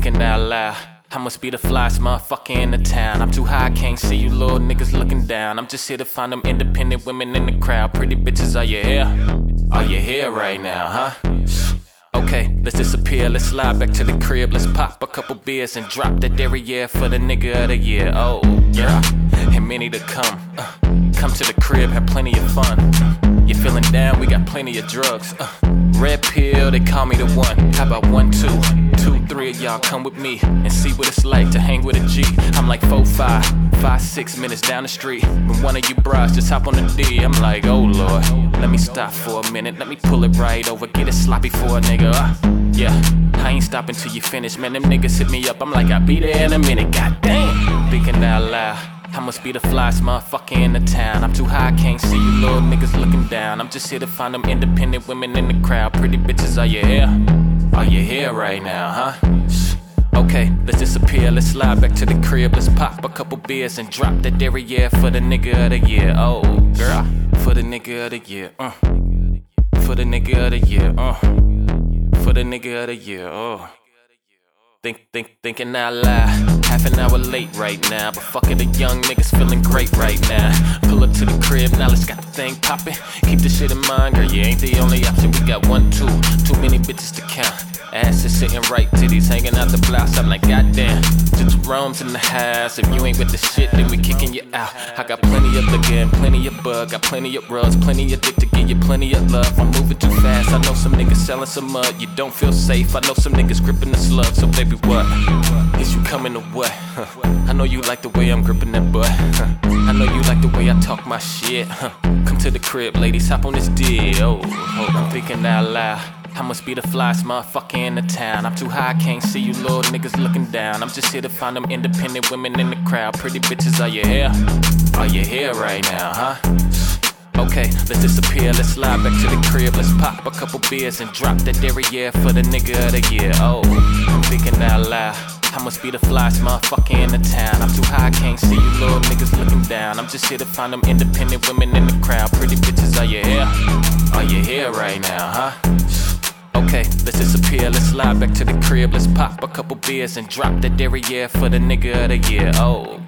thinking out loud. I must be the flyest motherfucker in the town. I'm too high, I can't see you little niggas looking down. I'm just here to find them independent women in the crowd. Pretty bitches, are you here? Are you here right now, huh? Okay, let's disappear. Let's slide back to the crib. Let's pop a couple beers and drop that derriere for the nigga of the year. Oh, yeah, and many to come. Uh, come to the crib, have plenty of fun. You feeling down? We got plenty of drugs. Uh, red pill, they call me the one. How about one, two, y'all come with me and see what it's like to hang with a G. I'm like four, five, five, six minutes down the street. When one of you bras just hop on the D, I'm like, oh lord, let me stop for a minute. Let me pull it right over, get it sloppy for a nigga. Uh, yeah, I ain't stopping till you finish, man. Them niggas hit me up, I'm like, I'll be there in a minute. God damn, thinking out loud. I must be the flyest motherfucker in the town. I'm too high, I can't see you little niggas looking down. I'm just here to find them independent women in the crowd. Pretty bitches, are you here? Are you here right now, huh? Okay, let's disappear. Let's slide back to the crib. Let's pop a couple beers and drop that derriere for the nigga of the year. Oh, girl, for the nigga of the year. Uh. For the nigga of the year. Uh. For the nigga of the year. Oh. Think, think, thinking out loud. Half an hour late right now, but fuck it, the young niggas feeling great right now. Pull up to the crib, now let's got the thing poppin'. Keep the shit in mind, girl, you ain't the only option. We got one, two, too many bitches to count. Ass is sitting right, titties hanging out the blouse. I'm like, goddamn, just roams in the house. If you ain't with the shit, then we kicking you out. I got plenty of and plenty of bug. Got plenty of rugs, plenty of dick to give you plenty of love. I'm moving too fast. I know some niggas selling some mud. You don't feel safe. I know some niggas gripping the slug. So baby, what? Is you coming or what? I know you like the way I'm gripping that butt. I know you like the way I talk my shit. Come to the crib, ladies, hop on this deal. Oh, I'm thinking out loud. I must be the flyest motherfucker in the town. I'm too high, I can't see you little niggas looking down. I'm just here to find them independent women in the crowd. Pretty bitches, are you here? Are you here right now, huh? Okay, let's disappear, let's slide back to the crib. Let's pop a couple beers and drop that derriere for the nigga of the year. Oh, I'm thinking out loud. I must be the flyest motherfucker in the town. I'm too high, I can't see you little niggas looking down. I'm just here to find them independent women in the crowd. Pretty bitches, are you here? Are you here right now, huh? Okay, let's disappear, let's slide back to the crib. Let's pop a couple beers and drop that derriere for the nigga of the year. Oh,